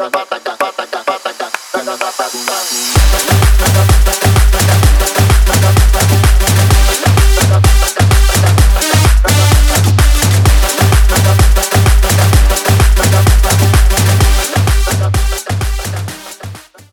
ba ba ba